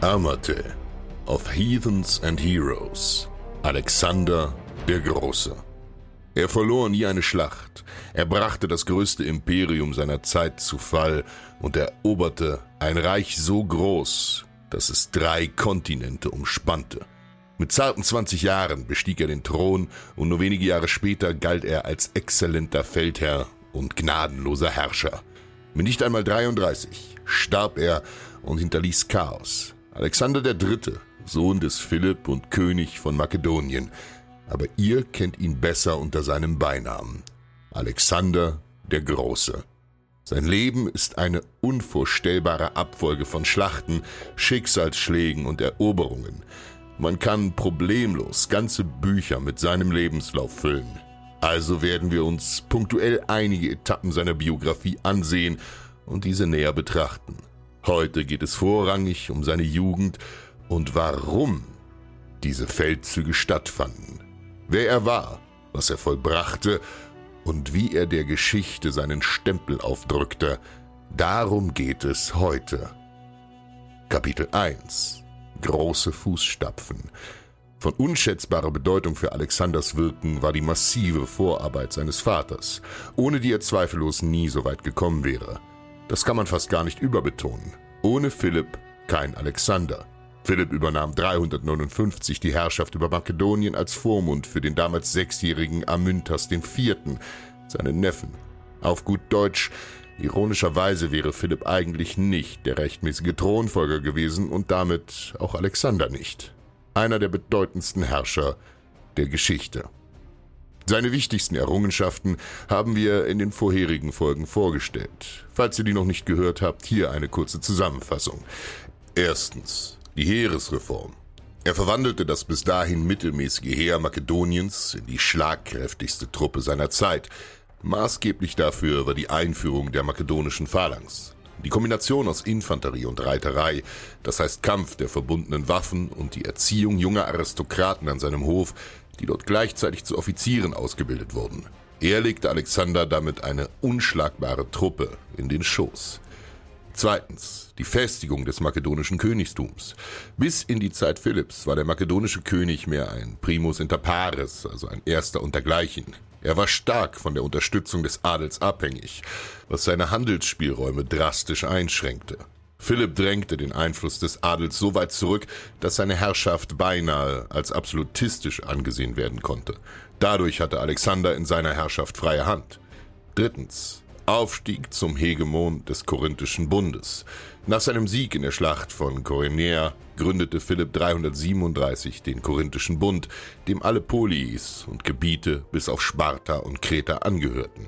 Amate of Heathens and Heroes. Alexander der Große. Er verlor nie eine Schlacht. Er brachte das größte Imperium seiner Zeit zu Fall und eroberte ein Reich so groß, dass es drei Kontinente umspannte. Mit zarten 20 Jahren bestieg er den Thron und nur wenige Jahre später galt er als exzellenter Feldherr und gnadenloser Herrscher. Mit nicht einmal 33 starb er und hinterließ Chaos. Alexander III., Sohn des Philipp und König von Makedonien, aber ihr kennt ihn besser unter seinem Beinamen. Alexander der Große. Sein Leben ist eine unvorstellbare Abfolge von Schlachten, Schicksalsschlägen und Eroberungen. Man kann problemlos ganze Bücher mit seinem Lebenslauf füllen. Also werden wir uns punktuell einige Etappen seiner Biografie ansehen und diese näher betrachten. Heute geht es vorrangig um seine Jugend und warum diese Feldzüge stattfanden. Wer er war, was er vollbrachte und wie er der Geschichte seinen Stempel aufdrückte, darum geht es heute. Kapitel 1 Große Fußstapfen von unschätzbarer Bedeutung für Alexanders Wirken war die massive Vorarbeit seines Vaters, ohne die er zweifellos nie so weit gekommen wäre. Das kann man fast gar nicht überbetonen. Ohne Philipp kein Alexander. Philipp übernahm 359 die Herrschaft über Makedonien als Vormund für den damals sechsjährigen Amyntas IV., seinen Neffen. Auf gut Deutsch, ironischerweise wäre Philipp eigentlich nicht der rechtmäßige Thronfolger gewesen und damit auch Alexander nicht. Einer der bedeutendsten Herrscher der Geschichte. Seine wichtigsten Errungenschaften haben wir in den vorherigen Folgen vorgestellt. Falls ihr die noch nicht gehört habt, hier eine kurze Zusammenfassung. Erstens, die Heeresreform. Er verwandelte das bis dahin mittelmäßige Heer Makedoniens in die schlagkräftigste Truppe seiner Zeit. Maßgeblich dafür war die Einführung der makedonischen Phalanx. Die Kombination aus Infanterie und Reiterei, das heißt Kampf der verbundenen Waffen und die Erziehung junger Aristokraten an seinem Hof, die dort gleichzeitig zu Offizieren ausgebildet wurden. Er legte Alexander damit eine unschlagbare Truppe in den Schoß. Zweitens, die Festigung des makedonischen Königstums. Bis in die Zeit Philipps war der makedonische König mehr ein Primus inter pares, also ein Erster untergleichen. Er war stark von der Unterstützung des Adels abhängig, was seine Handelsspielräume drastisch einschränkte. Philipp drängte den Einfluss des Adels so weit zurück, dass seine Herrschaft beinahe als absolutistisch angesehen werden konnte. Dadurch hatte Alexander in seiner Herrschaft freie Hand. Drittens. Aufstieg zum Hegemon des Korinthischen Bundes. Nach seinem Sieg in der Schlacht von Korinea gründete Philipp 337 den Korinthischen Bund, dem alle Polis und Gebiete bis auf Sparta und Kreta angehörten.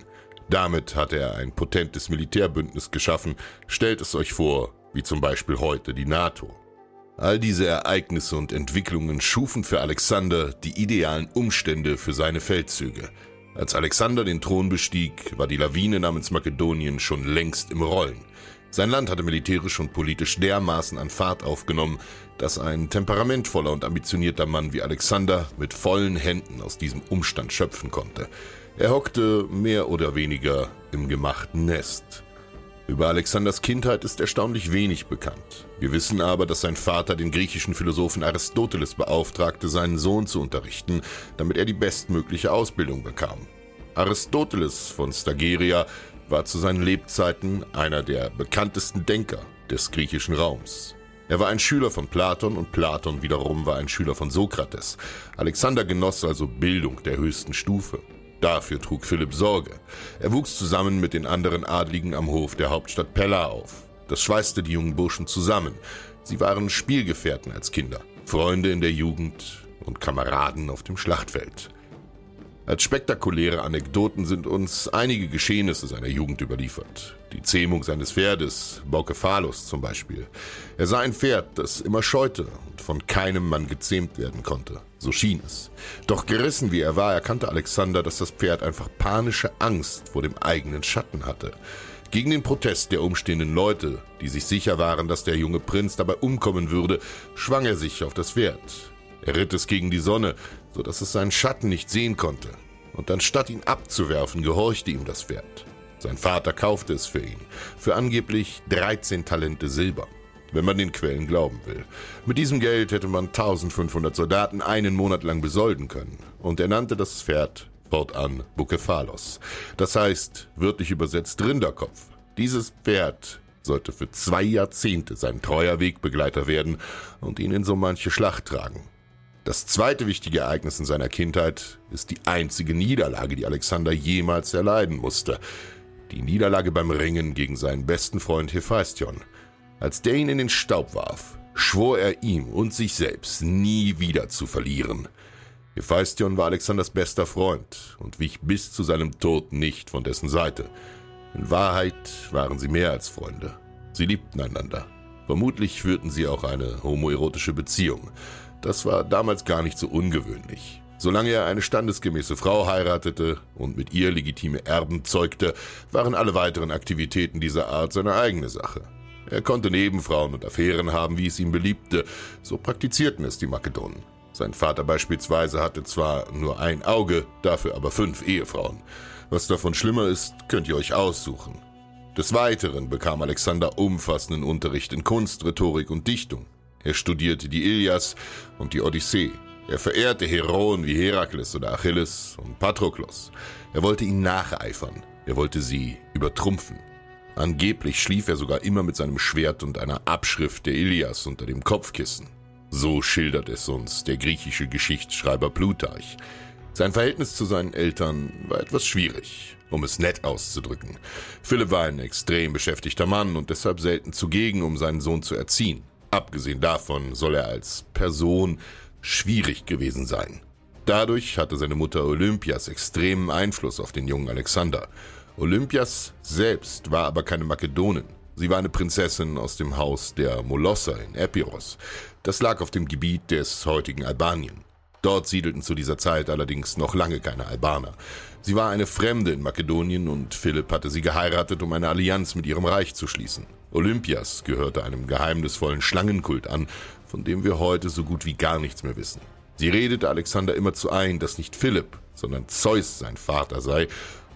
Damit hatte er ein potentes Militärbündnis geschaffen. Stellt es euch vor, wie zum Beispiel heute die NATO. All diese Ereignisse und Entwicklungen schufen für Alexander die idealen Umstände für seine Feldzüge. Als Alexander den Thron bestieg, war die Lawine namens Makedonien schon längst im Rollen. Sein Land hatte militärisch und politisch dermaßen an Fahrt aufgenommen, dass ein temperamentvoller und ambitionierter Mann wie Alexander mit vollen Händen aus diesem Umstand schöpfen konnte. Er hockte mehr oder weniger im gemachten Nest. Über Alexanders Kindheit ist erstaunlich wenig bekannt. Wir wissen aber, dass sein Vater den griechischen Philosophen Aristoteles beauftragte, seinen Sohn zu unterrichten, damit er die bestmögliche Ausbildung bekam. Aristoteles von Stageria war zu seinen Lebzeiten einer der bekanntesten Denker des griechischen Raums. Er war ein Schüler von Platon und Platon wiederum war ein Schüler von Sokrates. Alexander genoss also Bildung der höchsten Stufe. Dafür trug Philipp Sorge. Er wuchs zusammen mit den anderen Adligen am Hof der Hauptstadt Pella auf. Das schweißte die jungen Burschen zusammen. Sie waren Spielgefährten als Kinder, Freunde in der Jugend und Kameraden auf dem Schlachtfeld. Als spektakuläre Anekdoten sind uns einige Geschehnisse seiner Jugend überliefert. Die Zähmung seines Pferdes, Baucephalus zum Beispiel. Er sah ein Pferd, das immer scheute und von keinem Mann gezähmt werden konnte. So schien es. Doch gerissen wie er war, erkannte Alexander, dass das Pferd einfach panische Angst vor dem eigenen Schatten hatte. Gegen den Protest der umstehenden Leute, die sich sicher waren, dass der junge Prinz dabei umkommen würde, schwang er sich auf das Pferd. Er ritt es gegen die Sonne, so dass es seinen Schatten nicht sehen konnte. Und anstatt ihn abzuwerfen, gehorchte ihm das Pferd. Sein Vater kaufte es für ihn, für angeblich 13 Talente Silber, wenn man den Quellen glauben will. Mit diesem Geld hätte man 1500 Soldaten einen Monat lang besolden können, und er nannte das Pferd fortan Bukephalos. Das heißt, wörtlich übersetzt Rinderkopf. Dieses Pferd sollte für zwei Jahrzehnte sein treuer Wegbegleiter werden und ihn in so manche Schlacht tragen. Das zweite wichtige Ereignis in seiner Kindheit ist die einzige Niederlage, die Alexander jemals erleiden musste. Die Niederlage beim Ringen gegen seinen besten Freund Hephaistion. Als der ihn in den Staub warf, schwor er ihm und sich selbst nie wieder zu verlieren. Hephaistion war Alexanders bester Freund und wich bis zu seinem Tod nicht von dessen Seite. In Wahrheit waren sie mehr als Freunde. Sie liebten einander. Vermutlich führten sie auch eine homoerotische Beziehung. Das war damals gar nicht so ungewöhnlich. Solange er eine standesgemäße Frau heiratete und mit ihr legitime Erben zeugte, waren alle weiteren Aktivitäten dieser Art seine eigene Sache. Er konnte Nebenfrauen und Affären haben, wie es ihm beliebte, so praktizierten es die Makedonen. Sein Vater beispielsweise hatte zwar nur ein Auge, dafür aber fünf Ehefrauen. Was davon schlimmer ist, könnt ihr euch aussuchen. Des Weiteren bekam Alexander umfassenden Unterricht in Kunst, Rhetorik und Dichtung. Er studierte die Ilias und die Odyssee. Er verehrte Heroen wie Herakles oder Achilles und Patroklos. Er wollte ihnen nacheifern. Er wollte sie übertrumpfen. Angeblich schlief er sogar immer mit seinem Schwert und einer Abschrift der Ilias unter dem Kopfkissen. So schildert es uns der griechische Geschichtsschreiber Plutarch. Sein Verhältnis zu seinen Eltern war etwas schwierig, um es nett auszudrücken. Philipp war ein extrem beschäftigter Mann und deshalb selten zugegen, um seinen Sohn zu erziehen. Abgesehen davon soll er als Person schwierig gewesen sein. Dadurch hatte seine Mutter Olympias extremen Einfluss auf den jungen Alexander. Olympias selbst war aber keine Makedonin. Sie war eine Prinzessin aus dem Haus der Molosser in Epiros. Das lag auf dem Gebiet des heutigen Albanien. Dort siedelten zu dieser Zeit allerdings noch lange keine Albaner. Sie war eine Fremde in Makedonien und Philipp hatte sie geheiratet, um eine Allianz mit ihrem Reich zu schließen. Olympias gehörte einem geheimnisvollen Schlangenkult an, von dem wir heute so gut wie gar nichts mehr wissen. Sie redete Alexander immerzu ein, dass nicht Philipp, sondern Zeus sein Vater sei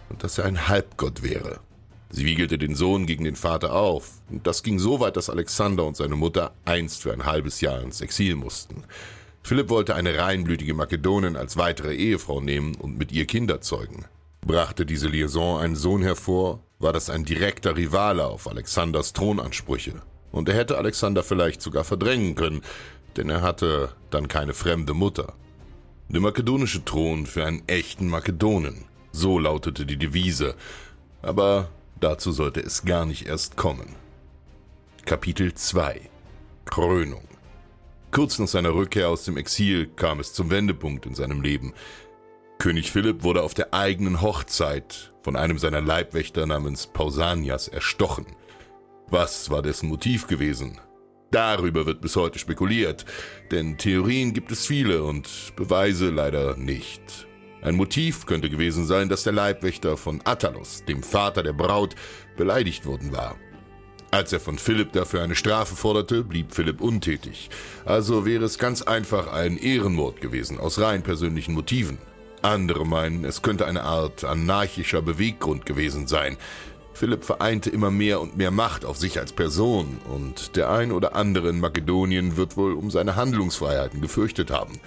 und dass er ein Halbgott wäre. Sie wiegelte den Sohn gegen den Vater auf, und das ging so weit, dass Alexander und seine Mutter einst für ein halbes Jahr ins Exil mussten. Philipp wollte eine reinblütige Makedonin als weitere Ehefrau nehmen und mit ihr Kinder zeugen. Brachte diese Liaison einen Sohn hervor, war das ein direkter Rivale auf Alexanders Thronansprüche. Und er hätte Alexander vielleicht sogar verdrängen können, denn er hatte dann keine fremde Mutter. Der makedonische Thron für einen echten Makedonen. So lautete die Devise. Aber dazu sollte es gar nicht erst kommen. Kapitel 2 Krönung Kurz nach seiner Rückkehr aus dem Exil kam es zum Wendepunkt in seinem Leben. König Philipp wurde auf der eigenen Hochzeit von einem seiner Leibwächter namens Pausanias erstochen. Was war dessen Motiv gewesen? Darüber wird bis heute spekuliert, denn Theorien gibt es viele und Beweise leider nicht. Ein Motiv könnte gewesen sein, dass der Leibwächter von Attalos, dem Vater der Braut, beleidigt worden war. Als er von Philipp dafür eine Strafe forderte, blieb Philipp untätig. Also wäre es ganz einfach ein Ehrenmord gewesen, aus rein persönlichen Motiven. Andere meinen, es könnte eine Art anarchischer Beweggrund gewesen sein. Philipp vereinte immer mehr und mehr Macht auf sich als Person, und der ein oder andere in Makedonien wird wohl um seine Handlungsfreiheiten gefürchtet haben.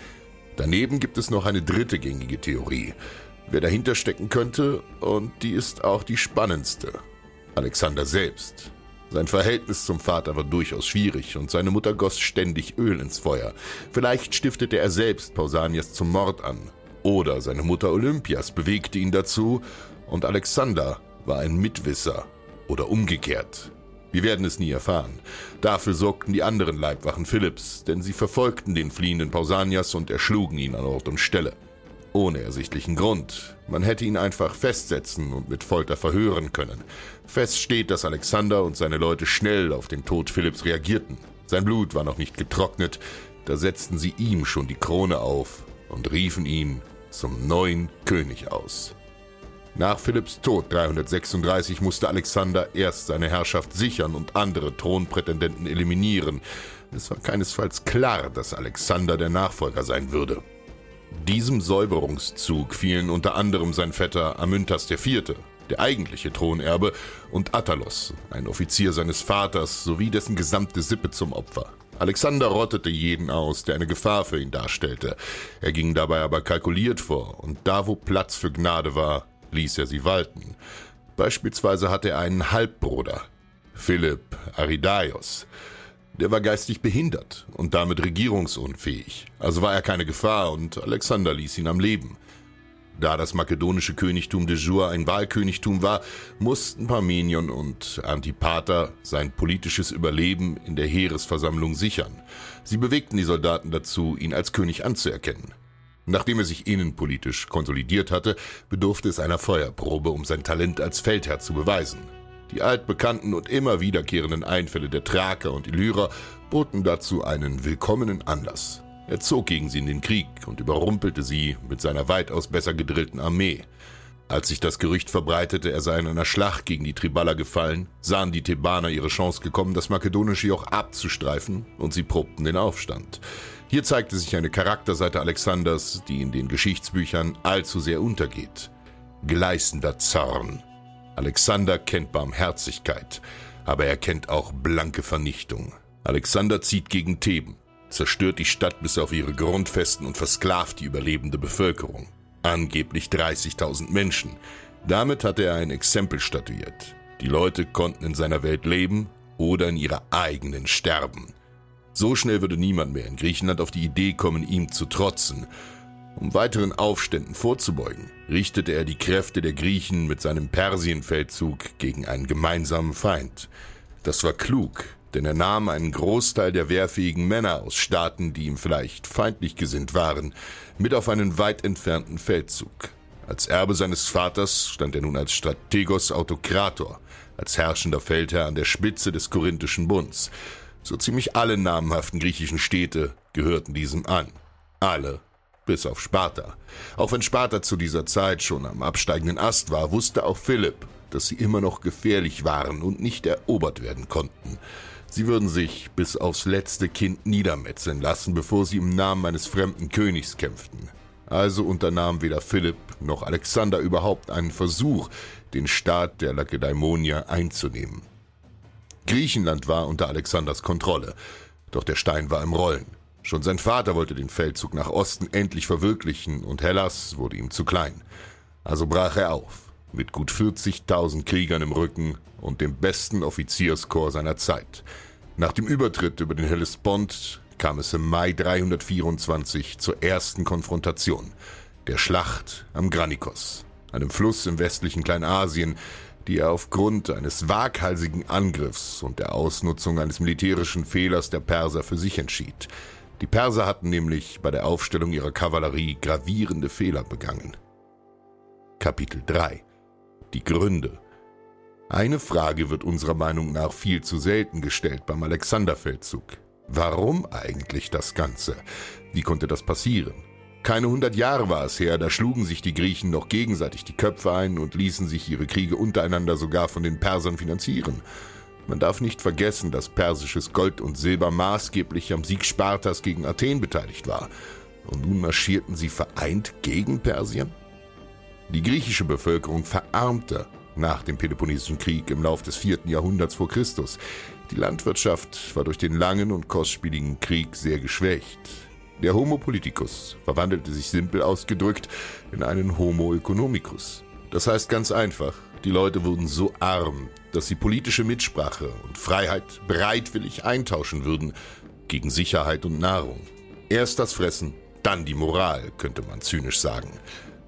Daneben gibt es noch eine dritte gängige Theorie. Wer dahinter stecken könnte, und die ist auch die spannendste. Alexander selbst. Sein Verhältnis zum Vater war durchaus schwierig und seine Mutter goss ständig Öl ins Feuer. Vielleicht stiftete er selbst Pausanias zum Mord an. Oder seine Mutter Olympias bewegte ihn dazu und Alexander war ein Mitwisser. Oder umgekehrt. Wir werden es nie erfahren. Dafür sorgten die anderen Leibwachen Philipps, denn sie verfolgten den fliehenden Pausanias und erschlugen ihn an Ort und Stelle. Ohne ersichtlichen Grund. Man hätte ihn einfach festsetzen und mit Folter verhören können. Fest steht, dass Alexander und seine Leute schnell auf den Tod Philipps reagierten. Sein Blut war noch nicht getrocknet, da setzten sie ihm schon die Krone auf und riefen ihn zum neuen König aus. Nach Philipps Tod 336 musste Alexander erst seine Herrschaft sichern und andere Thronprätendenten eliminieren. Es war keinesfalls klar, dass Alexander der Nachfolger sein würde. Diesem Säuberungszug fielen unter anderem sein Vetter Amyntas IV., der eigentliche Thronerbe, und Attalos, ein Offizier seines Vaters, sowie dessen gesamte Sippe zum Opfer. Alexander rottete jeden aus, der eine Gefahr für ihn darstellte. Er ging dabei aber kalkuliert vor, und da wo Platz für Gnade war, ließ er sie walten. Beispielsweise hatte er einen Halbbruder, Philipp Aridaios, der war geistig behindert und damit regierungsunfähig. Also war er keine Gefahr und Alexander ließ ihn am Leben. Da das makedonische Königtum de jure ein Wahlkönigtum war, mussten Parmenion und Antipater sein politisches Überleben in der Heeresversammlung sichern. Sie bewegten die Soldaten dazu, ihn als König anzuerkennen. Nachdem er sich innenpolitisch konsolidiert hatte, bedurfte es einer Feuerprobe, um sein Talent als Feldherr zu beweisen. Die altbekannten und immer wiederkehrenden Einfälle der Thraker und Illyrer boten dazu einen willkommenen Anlass. Er zog gegen sie in den Krieg und überrumpelte sie mit seiner weitaus besser gedrillten Armee. Als sich das Gerücht verbreitete, er sei in einer Schlacht gegen die Triballer gefallen, sahen die Thebaner ihre Chance gekommen, das makedonische Joch abzustreifen, und sie probten den Aufstand. Hier zeigte sich eine Charakterseite Alexanders, die in den Geschichtsbüchern allzu sehr untergeht. Gleißender Zorn, Alexander kennt Barmherzigkeit, aber er kennt auch blanke Vernichtung. Alexander zieht gegen Theben, zerstört die Stadt bis auf ihre Grundfesten und versklavt die überlebende Bevölkerung. Angeblich 30.000 Menschen. Damit hatte er ein Exempel statuiert. Die Leute konnten in seiner Welt leben oder in ihrer eigenen sterben. So schnell würde niemand mehr in Griechenland auf die Idee kommen, ihm zu trotzen, um weiteren Aufständen vorzubeugen, richtete er die Kräfte der Griechen mit seinem Persienfeldzug gegen einen gemeinsamen Feind. Das war klug, denn er nahm einen Großteil der wehrfähigen Männer aus Staaten, die ihm vielleicht feindlich gesinnt waren, mit auf einen weit entfernten Feldzug. Als Erbe seines Vaters stand er nun als Strategos Autokrator, als herrschender Feldherr an der Spitze des Korinthischen Bunds. So ziemlich alle namhaften griechischen Städte gehörten diesem an. Alle bis auf Sparta. Auch wenn Sparta zu dieser Zeit schon am absteigenden Ast war, wusste auch Philipp, dass sie immer noch gefährlich waren und nicht erobert werden konnten. Sie würden sich bis aufs letzte Kind niedermetzeln lassen, bevor sie im Namen eines fremden Königs kämpften. Also unternahm weder Philipp noch Alexander überhaupt einen Versuch, den Staat der Lakedaimonier einzunehmen. Griechenland war unter Alexanders Kontrolle, doch der Stein war im Rollen. Schon sein Vater wollte den Feldzug nach Osten endlich verwirklichen und Hellas wurde ihm zu klein. Also brach er auf, mit gut 40.000 Kriegern im Rücken und dem besten Offizierskorps seiner Zeit. Nach dem Übertritt über den Hellespont kam es im Mai 324 zur ersten Konfrontation, der Schlacht am Granikos, einem Fluss im westlichen Kleinasien, die er aufgrund eines waghalsigen Angriffs und der Ausnutzung eines militärischen Fehlers der Perser für sich entschied. Die Perser hatten nämlich bei der Aufstellung ihrer Kavallerie gravierende Fehler begangen. Kapitel 3 Die Gründe Eine Frage wird unserer Meinung nach viel zu selten gestellt beim Alexanderfeldzug. Warum eigentlich das Ganze? Wie konnte das passieren? Keine hundert Jahre war es her, da schlugen sich die Griechen noch gegenseitig die Köpfe ein und ließen sich ihre Kriege untereinander sogar von den Persern finanzieren. Man darf nicht vergessen, dass persisches Gold und Silber maßgeblich am Sieg Spartas gegen Athen beteiligt war. Und nun marschierten sie vereint gegen Persien? Die griechische Bevölkerung verarmte nach dem Peloponnesischen Krieg im Lauf des vierten Jahrhunderts vor Christus. Die Landwirtschaft war durch den langen und kostspieligen Krieg sehr geschwächt. Der Homo politicus verwandelte sich simpel ausgedrückt in einen Homo economicus. Das heißt ganz einfach, die Leute wurden so arm, dass sie politische Mitsprache und Freiheit bereitwillig eintauschen würden gegen Sicherheit und Nahrung. Erst das Fressen, dann die Moral, könnte man zynisch sagen.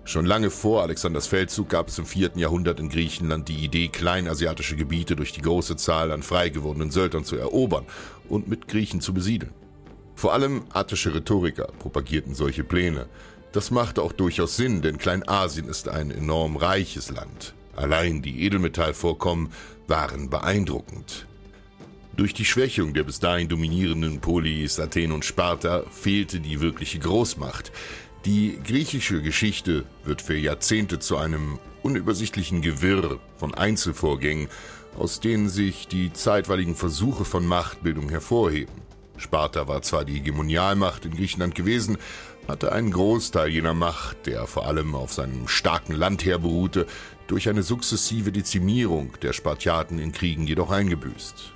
Schon lange vor Alexanders Feldzug gab es im vierten Jahrhundert in Griechenland die Idee, kleinasiatische Gebiete durch die große Zahl an frei gewordenen Söldnern zu erobern und mit Griechen zu besiedeln. Vor allem attische Rhetoriker propagierten solche Pläne. Das machte auch durchaus Sinn, denn Kleinasien ist ein enorm reiches Land. Allein die Edelmetallvorkommen waren beeindruckend. Durch die Schwächung der bis dahin dominierenden Polis, Athen und Sparta fehlte die wirkliche Großmacht. Die griechische Geschichte wird für Jahrzehnte zu einem unübersichtlichen Gewirr von Einzelvorgängen, aus denen sich die zeitweiligen Versuche von Machtbildung hervorheben. Sparta war zwar die Hegemonialmacht in Griechenland gewesen, hatte einen Großteil jener Macht, der vor allem auf seinem starken Landheer beruhte, durch eine sukzessive Dezimierung der Spartiaten in Kriegen jedoch eingebüßt.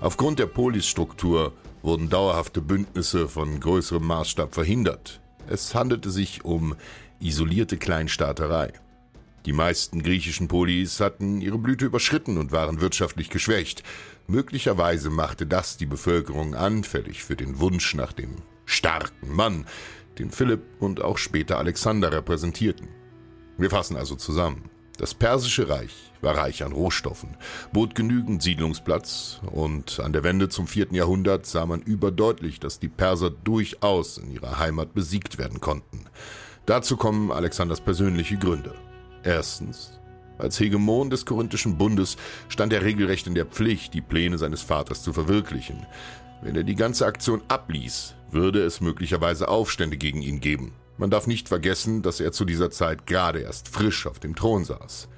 Aufgrund der Polisstruktur wurden dauerhafte Bündnisse von größerem Maßstab verhindert. Es handelte sich um isolierte Kleinstaaterei. Die meisten griechischen Polis hatten ihre Blüte überschritten und waren wirtschaftlich geschwächt. Möglicherweise machte das die Bevölkerung anfällig für den Wunsch nach dem starken Mann, den Philipp und auch später Alexander repräsentierten. Wir fassen also zusammen. Das persische Reich war reich an Rohstoffen, bot genügend Siedlungsplatz und an der Wende zum vierten Jahrhundert sah man überdeutlich, dass die Perser durchaus in ihrer Heimat besiegt werden konnten. Dazu kommen Alexanders persönliche Gründe. Erstens, als Hegemon des Korinthischen Bundes stand er regelrecht in der Pflicht, die Pläne seines Vaters zu verwirklichen. Wenn er die ganze Aktion abließ, würde es möglicherweise Aufstände gegen ihn geben. Man darf nicht vergessen, dass er zu dieser Zeit gerade erst frisch auf dem Thron saß.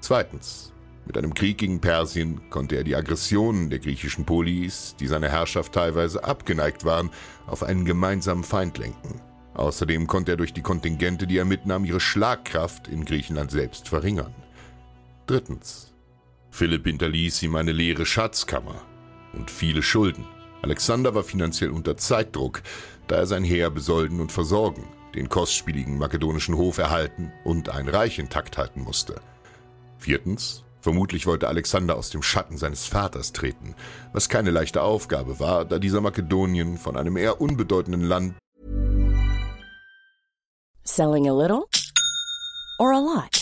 Zweitens, mit einem Krieg gegen Persien konnte er die Aggressionen der griechischen Polis, die seiner Herrschaft teilweise abgeneigt waren, auf einen gemeinsamen Feind lenken. Außerdem konnte er durch die Kontingente, die er mitnahm, ihre Schlagkraft in Griechenland selbst verringern. Drittens. Philipp hinterließ ihm eine leere Schatzkammer und viele Schulden. Alexander war finanziell unter Zeitdruck, da er sein Heer besolden und versorgen, den kostspieligen makedonischen Hof erhalten und ein Reich intakt halten musste. Viertens, vermutlich wollte Alexander aus dem Schatten seines Vaters treten, was keine leichte Aufgabe war, da dieser Makedonien von einem eher unbedeutenden Land Selling a little or a lot?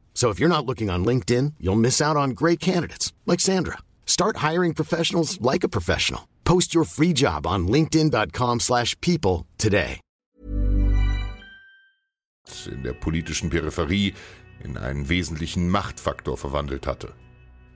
So if you're not looking on LinkedIn, you'll miss out on great candidates like Sandra. Start hiring professionals like a professional. Post your free job on linkedin.com/people today. in der politischen Peripherie in einen wesentlichen Machtfaktor verwandelt hatte.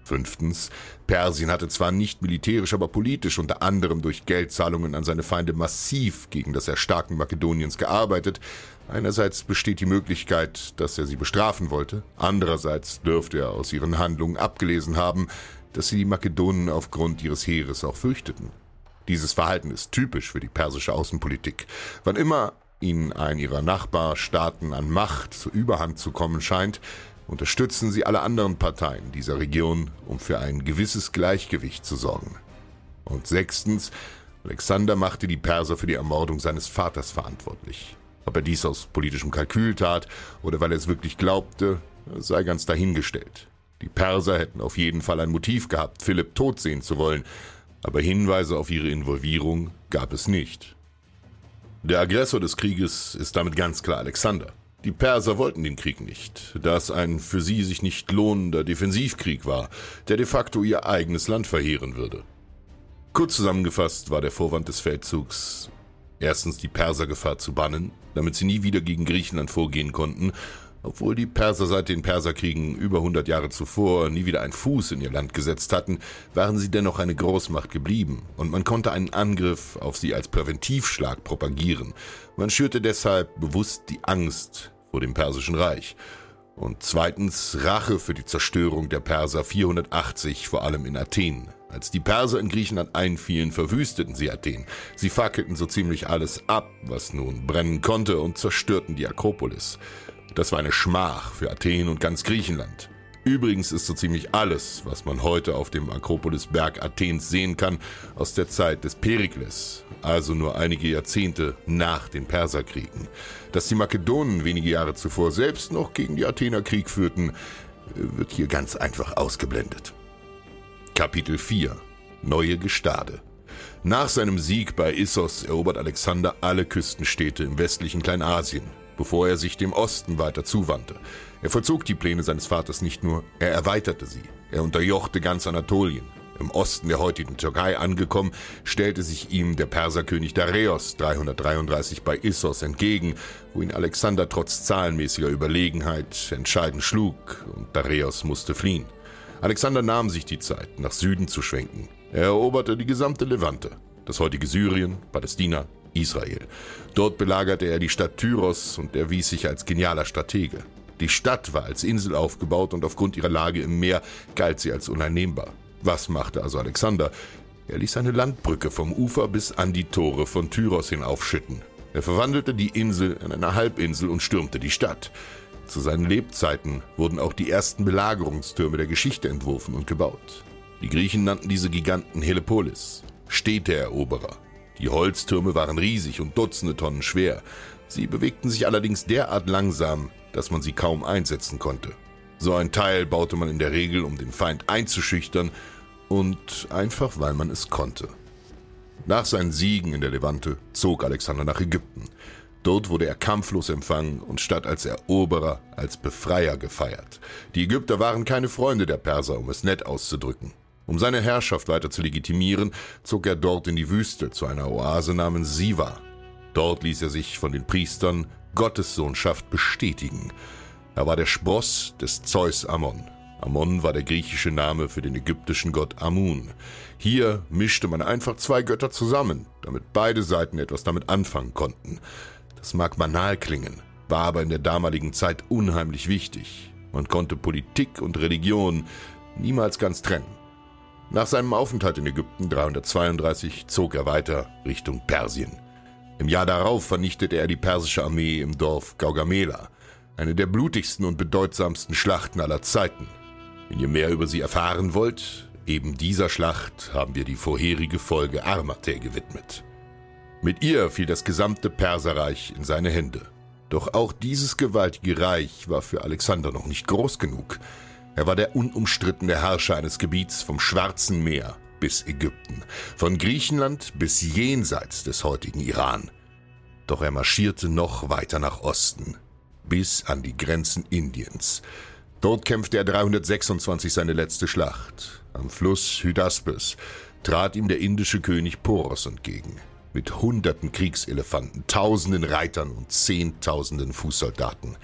Fünftens, Persien hatte zwar nicht militärisch, aber politisch unter anderem durch Geldzahlungen an seine Feinde massiv gegen das Erstarken Makedoniens gearbeitet. Einerseits besteht die Möglichkeit, dass er sie bestrafen wollte, andererseits dürfte er aus ihren Handlungen abgelesen haben, dass sie die Makedonen aufgrund ihres Heeres auch fürchteten. Dieses Verhalten ist typisch für die persische Außenpolitik. Wann immer ihnen ein ihrer Nachbarstaaten an Macht zur Überhand zu kommen scheint, unterstützen sie alle anderen Parteien dieser Region, um für ein gewisses Gleichgewicht zu sorgen. Und sechstens, Alexander machte die Perser für die Ermordung seines Vaters verantwortlich. Ob er dies aus politischem Kalkül tat oder weil er es wirklich glaubte, sei ganz dahingestellt. Die Perser hätten auf jeden Fall ein Motiv gehabt, Philipp tot sehen zu wollen, aber Hinweise auf ihre Involvierung gab es nicht. Der Aggressor des Krieges ist damit ganz klar Alexander. Die Perser wollten den Krieg nicht, da es ein für sie sich nicht lohnender Defensivkrieg war, der de facto ihr eigenes Land verheeren würde. Kurz zusammengefasst war der Vorwand des Feldzugs erstens die Persergefahr zu bannen, damit sie nie wieder gegen Griechenland vorgehen konnten, obwohl die Perser seit den Perserkriegen über 100 Jahre zuvor nie wieder einen Fuß in ihr Land gesetzt hatten, waren sie dennoch eine Großmacht geblieben und man konnte einen Angriff auf sie als Präventivschlag propagieren. Man schürte deshalb bewusst die Angst vor dem Persischen Reich. Und zweitens Rache für die Zerstörung der Perser 480, vor allem in Athen. Als die Perser in Griechenland einfielen, verwüsteten sie Athen. Sie fackelten so ziemlich alles ab, was nun brennen konnte, und zerstörten die Akropolis. Das war eine Schmach für Athen und ganz Griechenland. Übrigens ist so ziemlich alles, was man heute auf dem Akropolisberg Athens sehen kann, aus der Zeit des Perikles, also nur einige Jahrzehnte nach den Perserkriegen. Dass die Makedonen wenige Jahre zuvor selbst noch gegen die Athener Krieg führten, wird hier ganz einfach ausgeblendet. Kapitel 4 Neue Gestade Nach seinem Sieg bei Issos erobert Alexander alle Küstenstädte im westlichen Kleinasien, bevor er sich dem Osten weiter zuwandte. Er vollzog die Pläne seines Vaters nicht nur, er erweiterte sie. Er unterjochte ganz Anatolien. Im Osten der heutigen Türkei angekommen, stellte sich ihm der Perserkönig Dareios 333 bei Issos entgegen, wo ihn Alexander trotz zahlenmäßiger Überlegenheit entscheidend schlug und Dareios musste fliehen. Alexander nahm sich die Zeit, nach Süden zu schwenken. Er eroberte die gesamte Levante, das heutige Syrien, Palästina, Israel. Dort belagerte er die Stadt Tyros und erwies sich als genialer Stratege. Die Stadt war als Insel aufgebaut und aufgrund ihrer Lage im Meer galt sie als uneinnehmbar. Was machte also Alexander? Er ließ eine Landbrücke vom Ufer bis an die Tore von Tyros hinaufschütten. Er verwandelte die Insel in eine Halbinsel und stürmte die Stadt. Zu seinen Lebzeiten wurden auch die ersten Belagerungstürme der Geschichte entworfen und gebaut. Die Griechen nannten diese Giganten Helepolis, Städteeroberer. Die Holztürme waren riesig und Dutzende Tonnen schwer. Sie bewegten sich allerdings derart langsam, dass man sie kaum einsetzen konnte. So ein Teil baute man in der Regel, um den Feind einzuschüchtern und einfach weil man es konnte. Nach seinen Siegen in der Levante zog Alexander nach Ägypten. Dort wurde er kampflos empfangen und statt als Eroberer als Befreier gefeiert. Die Ägypter waren keine Freunde der Perser, um es nett auszudrücken. Um seine Herrschaft weiter zu legitimieren, zog er dort in die Wüste zu einer Oase namens Siva. Dort ließ er sich von den Priestern Gottessohnschaft bestätigen. Er war der Spross des Zeus Ammon. Ammon war der griechische Name für den ägyptischen Gott Amun. Hier mischte man einfach zwei Götter zusammen, damit beide Seiten etwas damit anfangen konnten. Das mag banal klingen, war aber in der damaligen Zeit unheimlich wichtig. Man konnte Politik und Religion niemals ganz trennen. Nach seinem Aufenthalt in Ägypten 332 zog er weiter Richtung Persien. Im Jahr darauf vernichtete er die persische Armee im Dorf Gaugamela, eine der blutigsten und bedeutsamsten Schlachten aller Zeiten. Wenn ihr mehr über sie erfahren wollt, eben dieser Schlacht haben wir die vorherige Folge Armate gewidmet. Mit ihr fiel das gesamte Perserreich in seine Hände. Doch auch dieses gewaltige Reich war für Alexander noch nicht groß genug. Er war der unumstrittene Herrscher eines Gebiets vom Schwarzen Meer bis Ägypten, von Griechenland bis jenseits des heutigen Iran. Doch er marschierte noch weiter nach Osten, bis an die Grenzen Indiens. Dort kämpfte er 326 seine letzte Schlacht. Am Fluss Hydaspes trat ihm der indische König Poros entgegen mit hunderten Kriegselefanten, tausenden Reitern und zehntausenden Fußsoldaten.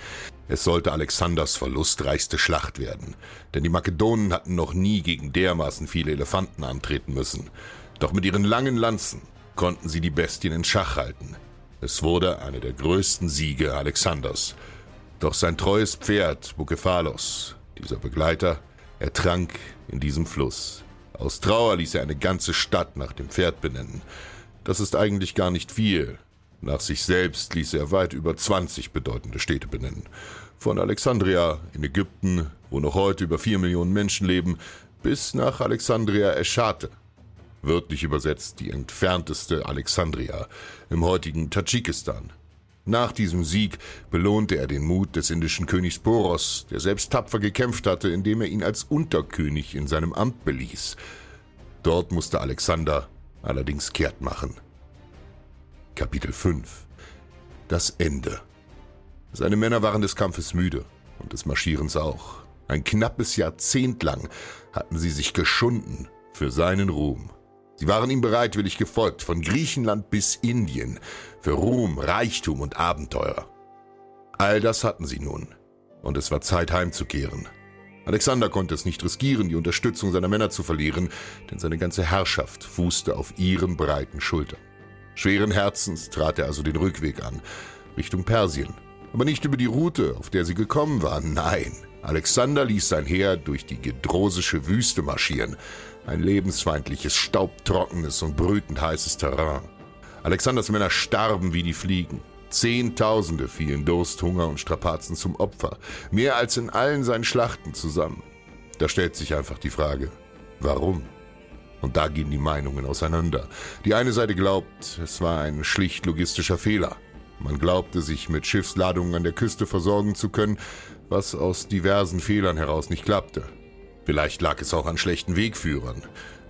Es sollte Alexanders verlustreichste Schlacht werden, denn die Makedonen hatten noch nie gegen dermaßen viele Elefanten antreten müssen. Doch mit ihren langen Lanzen konnten sie die Bestien in Schach halten. Es wurde einer der größten Siege Alexanders. Doch sein treues Pferd Bukephalos, dieser Begleiter, ertrank in diesem Fluss. Aus Trauer ließ er eine ganze Stadt nach dem Pferd benennen. Das ist eigentlich gar nicht viel. Nach sich selbst ließ er weit über 20 bedeutende Städte benennen. Von Alexandria in Ägypten, wo noch heute über vier Millionen Menschen leben, bis nach Alexandria Eschate. wörtlich übersetzt die entfernteste Alexandria im heutigen Tadschikistan. Nach diesem Sieg belohnte er den Mut des indischen Königs Boros, der selbst tapfer gekämpft hatte, indem er ihn als Unterkönig in seinem Amt beließ. Dort musste Alexander allerdings kehrt machen. Kapitel 5 Das Ende Seine Männer waren des Kampfes müde und des Marschierens auch. Ein knappes Jahrzehnt lang hatten sie sich geschunden für seinen Ruhm. Sie waren ihm bereitwillig gefolgt, von Griechenland bis Indien, für Ruhm, Reichtum und Abenteuer. All das hatten sie nun, und es war Zeit heimzukehren. Alexander konnte es nicht riskieren, die Unterstützung seiner Männer zu verlieren, denn seine ganze Herrschaft fußte auf ihren breiten Schultern. Schweren Herzens trat er also den Rückweg an, Richtung Persien. Aber nicht über die Route, auf der sie gekommen waren, nein. Alexander ließ sein Heer durch die gedrosische Wüste marschieren, ein lebensfeindliches, staubtrockenes und brütend heißes Terrain. Alexanders Männer starben wie die Fliegen. Zehntausende fielen Durst, Hunger und Strapazen zum Opfer, mehr als in allen seinen Schlachten zusammen. Da stellt sich einfach die Frage, warum? Und da gehen die Meinungen auseinander. Die eine Seite glaubt, es war ein schlicht logistischer Fehler. Man glaubte, sich mit Schiffsladungen an der Küste versorgen zu können, was aus diversen Fehlern heraus nicht klappte. Vielleicht lag es auch an schlechten Wegführern,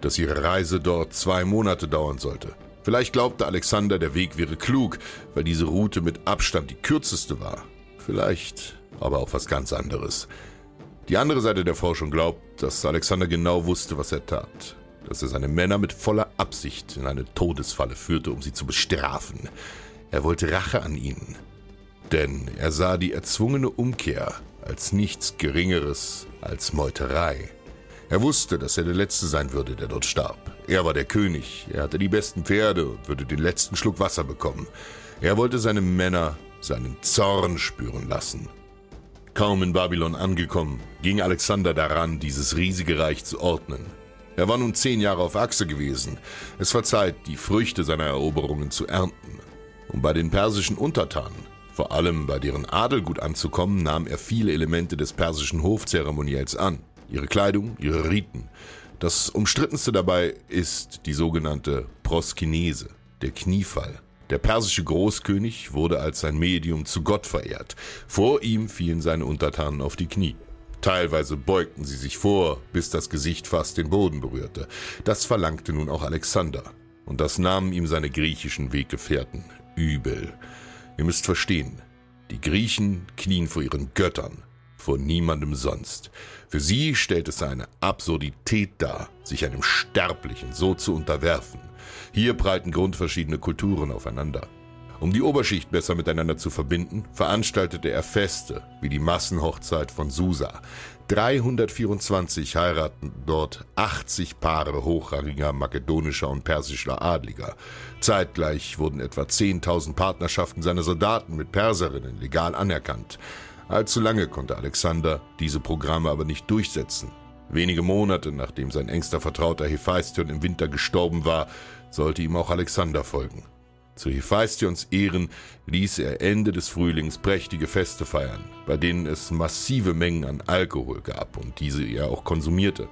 dass ihre Reise dort zwei Monate dauern sollte. Vielleicht glaubte Alexander, der Weg wäre klug, weil diese Route mit Abstand die kürzeste war. Vielleicht aber auch was ganz anderes. Die andere Seite der Forschung glaubt, dass Alexander genau wusste, was er tat. Dass er seine Männer mit voller Absicht in eine Todesfalle führte, um sie zu bestrafen. Er wollte Rache an ihnen. Denn er sah die erzwungene Umkehr als nichts Geringeres als Meuterei. Er wusste, dass er der Letzte sein würde, der dort starb. Er war der König, er hatte die besten Pferde und würde den letzten Schluck Wasser bekommen. Er wollte seine Männer seinen Zorn spüren lassen. Kaum in Babylon angekommen, ging Alexander daran, dieses riesige Reich zu ordnen. Er war nun zehn Jahre auf Achse gewesen. Es war Zeit, die Früchte seiner Eroberungen zu ernten. Und bei den persischen Untertanen vor allem bei deren Adel gut anzukommen, nahm er viele Elemente des persischen Hofzeremoniells an. Ihre Kleidung, ihre Riten. Das umstrittenste dabei ist die sogenannte Proskinese, der Kniefall. Der persische Großkönig wurde als sein Medium zu Gott verehrt. Vor ihm fielen seine Untertanen auf die Knie. Teilweise beugten sie sich vor, bis das Gesicht fast den Boden berührte. Das verlangte nun auch Alexander. Und das nahmen ihm seine griechischen Weggefährten übel. Ihr müsst verstehen, die Griechen knien vor ihren Göttern, vor niemandem sonst. Für sie stellt es eine Absurdität dar, sich einem Sterblichen so zu unterwerfen. Hier prallten grundverschiedene Kulturen aufeinander. Um die Oberschicht besser miteinander zu verbinden, veranstaltete er Feste wie die Massenhochzeit von Susa. 324 heiraten dort 80 Paare hochrangiger makedonischer und persischer Adliger. Zeitgleich wurden etwa 10.000 Partnerschaften seiner Soldaten mit Perserinnen legal anerkannt. Allzu lange konnte Alexander diese Programme aber nicht durchsetzen. Wenige Monate nachdem sein engster Vertrauter Hephaistion im Winter gestorben war, sollte ihm auch Alexander folgen. Zu Hephaistions Ehren ließ er Ende des Frühlings prächtige Feste feiern, bei denen es massive Mengen an Alkohol gab und diese er auch konsumierte,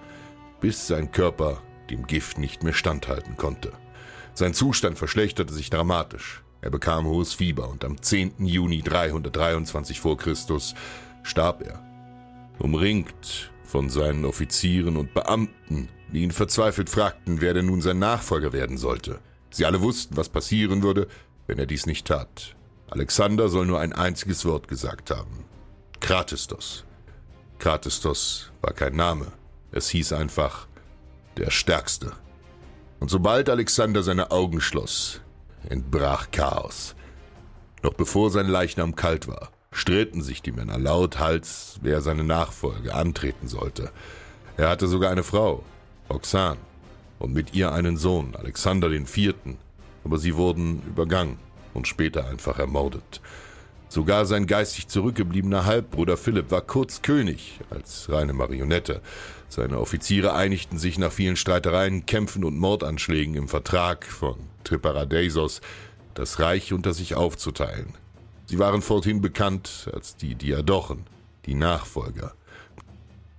bis sein Körper dem Gift nicht mehr standhalten konnte. Sein Zustand verschlechterte sich dramatisch. Er bekam hohes Fieber und am 10. Juni 323 v. Chr. starb er. Umringt von seinen Offizieren und Beamten, die ihn verzweifelt fragten, wer denn nun sein Nachfolger werden sollte. Sie alle wussten, was passieren würde, wenn er dies nicht tat. Alexander soll nur ein einziges Wort gesagt haben. Kratistos. Kratistos war kein Name. Es hieß einfach der Stärkste. Und sobald Alexander seine Augen schloss, entbrach Chaos. Noch bevor sein Leichnam kalt war, stritten sich die Männer lauthals, wer seine Nachfolge antreten sollte. Er hatte sogar eine Frau, Roxane und mit ihr einen Sohn, Alexander IV., aber sie wurden übergangen und später einfach ermordet. Sogar sein geistig zurückgebliebener Halbbruder Philipp war kurz König als reine Marionette. Seine Offiziere einigten sich nach vielen Streitereien, Kämpfen und Mordanschlägen im Vertrag von Triparadeisos, das Reich unter sich aufzuteilen. Sie waren forthin bekannt als die Diadochen, die Nachfolger.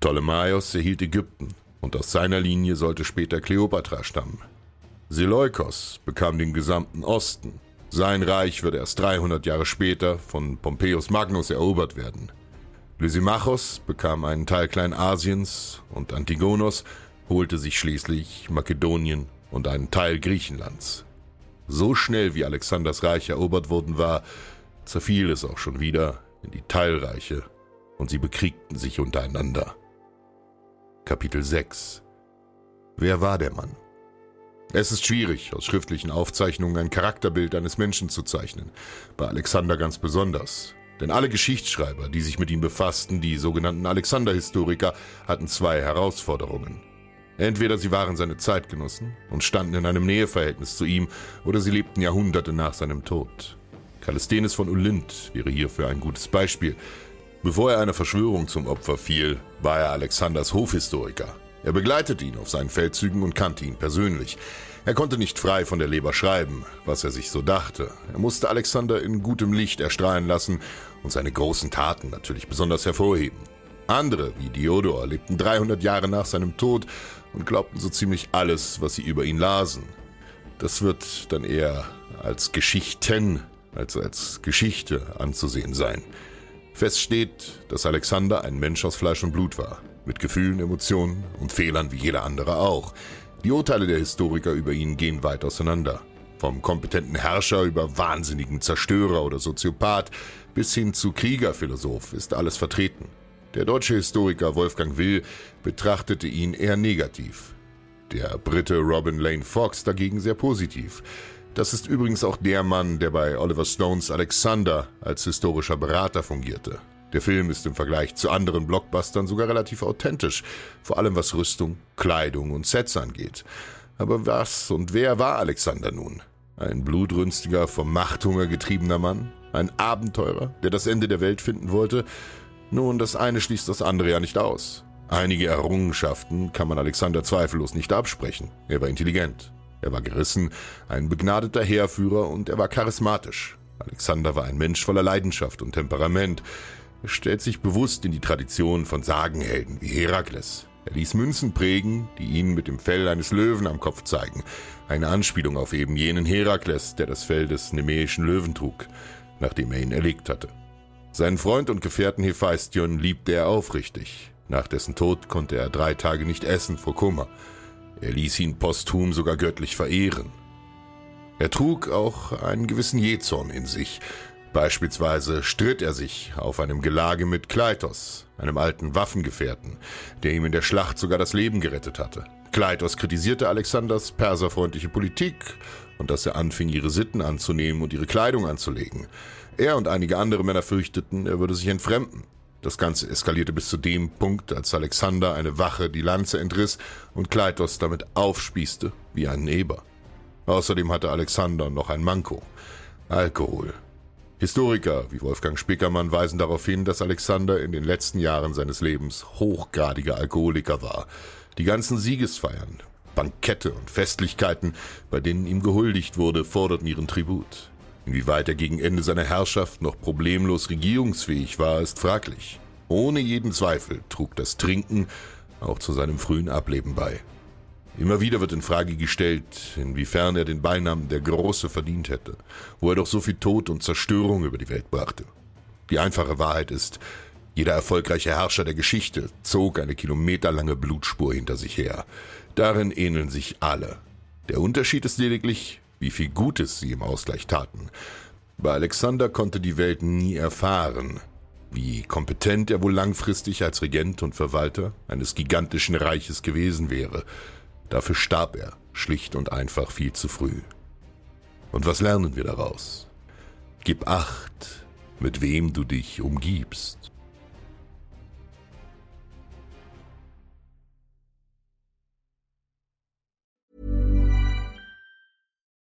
Ptolemaios erhielt Ägypten, und aus seiner Linie sollte später Kleopatra stammen. Seleukos bekam den gesamten Osten. Sein Reich würde erst 300 Jahre später von Pompeius Magnus erobert werden. Lysimachos bekam einen Teil Kleinasiens und Antigonos holte sich schließlich Makedonien und einen Teil Griechenlands. So schnell wie Alexanders Reich erobert worden war, zerfiel es auch schon wieder in die Teilreiche und sie bekriegten sich untereinander. Kapitel 6 Wer war der Mann? Es ist schwierig, aus schriftlichen Aufzeichnungen ein Charakterbild eines Menschen zu zeichnen, bei Alexander ganz besonders. Denn alle Geschichtsschreiber, die sich mit ihm befassten, die sogenannten Alexander-Historiker, hatten zwei Herausforderungen. Entweder sie waren seine Zeitgenossen und standen in einem Näheverhältnis zu ihm, oder sie lebten Jahrhunderte nach seinem Tod. Kallisthenes von Olynt wäre hierfür ein gutes Beispiel. Bevor er einer Verschwörung zum Opfer fiel, war er Alexanders Hofhistoriker. Er begleitete ihn auf seinen Feldzügen und kannte ihn persönlich. Er konnte nicht frei von der Leber schreiben, was er sich so dachte. Er musste Alexander in gutem Licht erstrahlen lassen und seine großen Taten natürlich besonders hervorheben. Andere, wie Diodor, lebten 300 Jahre nach seinem Tod und glaubten so ziemlich alles, was sie über ihn lasen. Das wird dann eher als Geschichten als als Geschichte anzusehen sein. Fest steht, dass Alexander ein Mensch aus Fleisch und Blut war mit Gefühlen, Emotionen und Fehlern wie jeder andere auch. Die Urteile der Historiker über ihn gehen weit auseinander. Vom kompetenten Herrscher über wahnsinnigen Zerstörer oder Soziopath bis hin zu Kriegerphilosoph ist alles vertreten. Der deutsche Historiker Wolfgang Will betrachtete ihn eher negativ. Der Brite Robin Lane Fox dagegen sehr positiv. Das ist übrigens auch der Mann, der bei Oliver Stones Alexander als historischer Berater fungierte. Der Film ist im Vergleich zu anderen Blockbustern sogar relativ authentisch, vor allem was Rüstung, Kleidung und Sets angeht. Aber was und wer war Alexander nun? Ein blutrünstiger, vom Machthunger getriebener Mann? Ein Abenteurer, der das Ende der Welt finden wollte? Nun, das eine schließt das andere ja nicht aus. Einige Errungenschaften kann man Alexander zweifellos nicht absprechen. Er war intelligent, er war gerissen, ein begnadeter Heerführer und er war charismatisch. Alexander war ein Mensch voller Leidenschaft und Temperament. Er stellt sich bewusst in die Tradition von Sagenhelden wie Herakles. Er ließ Münzen prägen, die ihn mit dem Fell eines Löwen am Kopf zeigen. Eine Anspielung auf eben jenen Herakles, der das Fell des nemäischen Löwen trug, nachdem er ihn erlegt hatte. Seinen Freund und Gefährten Hephaistion liebte er aufrichtig. Nach dessen Tod konnte er drei Tage nicht essen vor Kummer. Er ließ ihn posthum sogar göttlich verehren. Er trug auch einen gewissen Jezorn in sich, Beispielsweise stritt er sich auf einem Gelage mit Kleitos, einem alten Waffengefährten, der ihm in der Schlacht sogar das Leben gerettet hatte. Kleitos kritisierte Alexanders perserfreundliche Politik und dass er anfing, ihre Sitten anzunehmen und ihre Kleidung anzulegen. Er und einige andere Männer fürchteten, er würde sich entfremden. Das Ganze eskalierte bis zu dem Punkt, als Alexander eine Wache die Lanze entriss und Kleitos damit aufspießte wie ein Eber. Außerdem hatte Alexander noch ein Manko. Alkohol. Historiker wie Wolfgang Spickermann weisen darauf hin, dass Alexander in den letzten Jahren seines Lebens hochgradiger Alkoholiker war. Die ganzen Siegesfeiern, Bankette und Festlichkeiten, bei denen ihm gehuldigt wurde, forderten ihren Tribut. Inwieweit er gegen Ende seiner Herrschaft noch problemlos regierungsfähig war, ist fraglich. Ohne jeden Zweifel trug das Trinken auch zu seinem frühen Ableben bei. Immer wieder wird in Frage gestellt, inwiefern er den Beinamen der Große verdient hätte, wo er doch so viel Tod und Zerstörung über die Welt brachte. Die einfache Wahrheit ist, jeder erfolgreiche Herrscher der Geschichte zog eine kilometerlange Blutspur hinter sich her. Darin ähneln sich alle. Der Unterschied ist lediglich, wie viel Gutes sie im Ausgleich taten. Bei Alexander konnte die Welt nie erfahren, wie kompetent er wohl langfristig als Regent und Verwalter eines gigantischen Reiches gewesen wäre, Dafür starb er schlicht und einfach viel zu früh. Und was lernen wir daraus? Gib acht, mit wem du dich umgibst.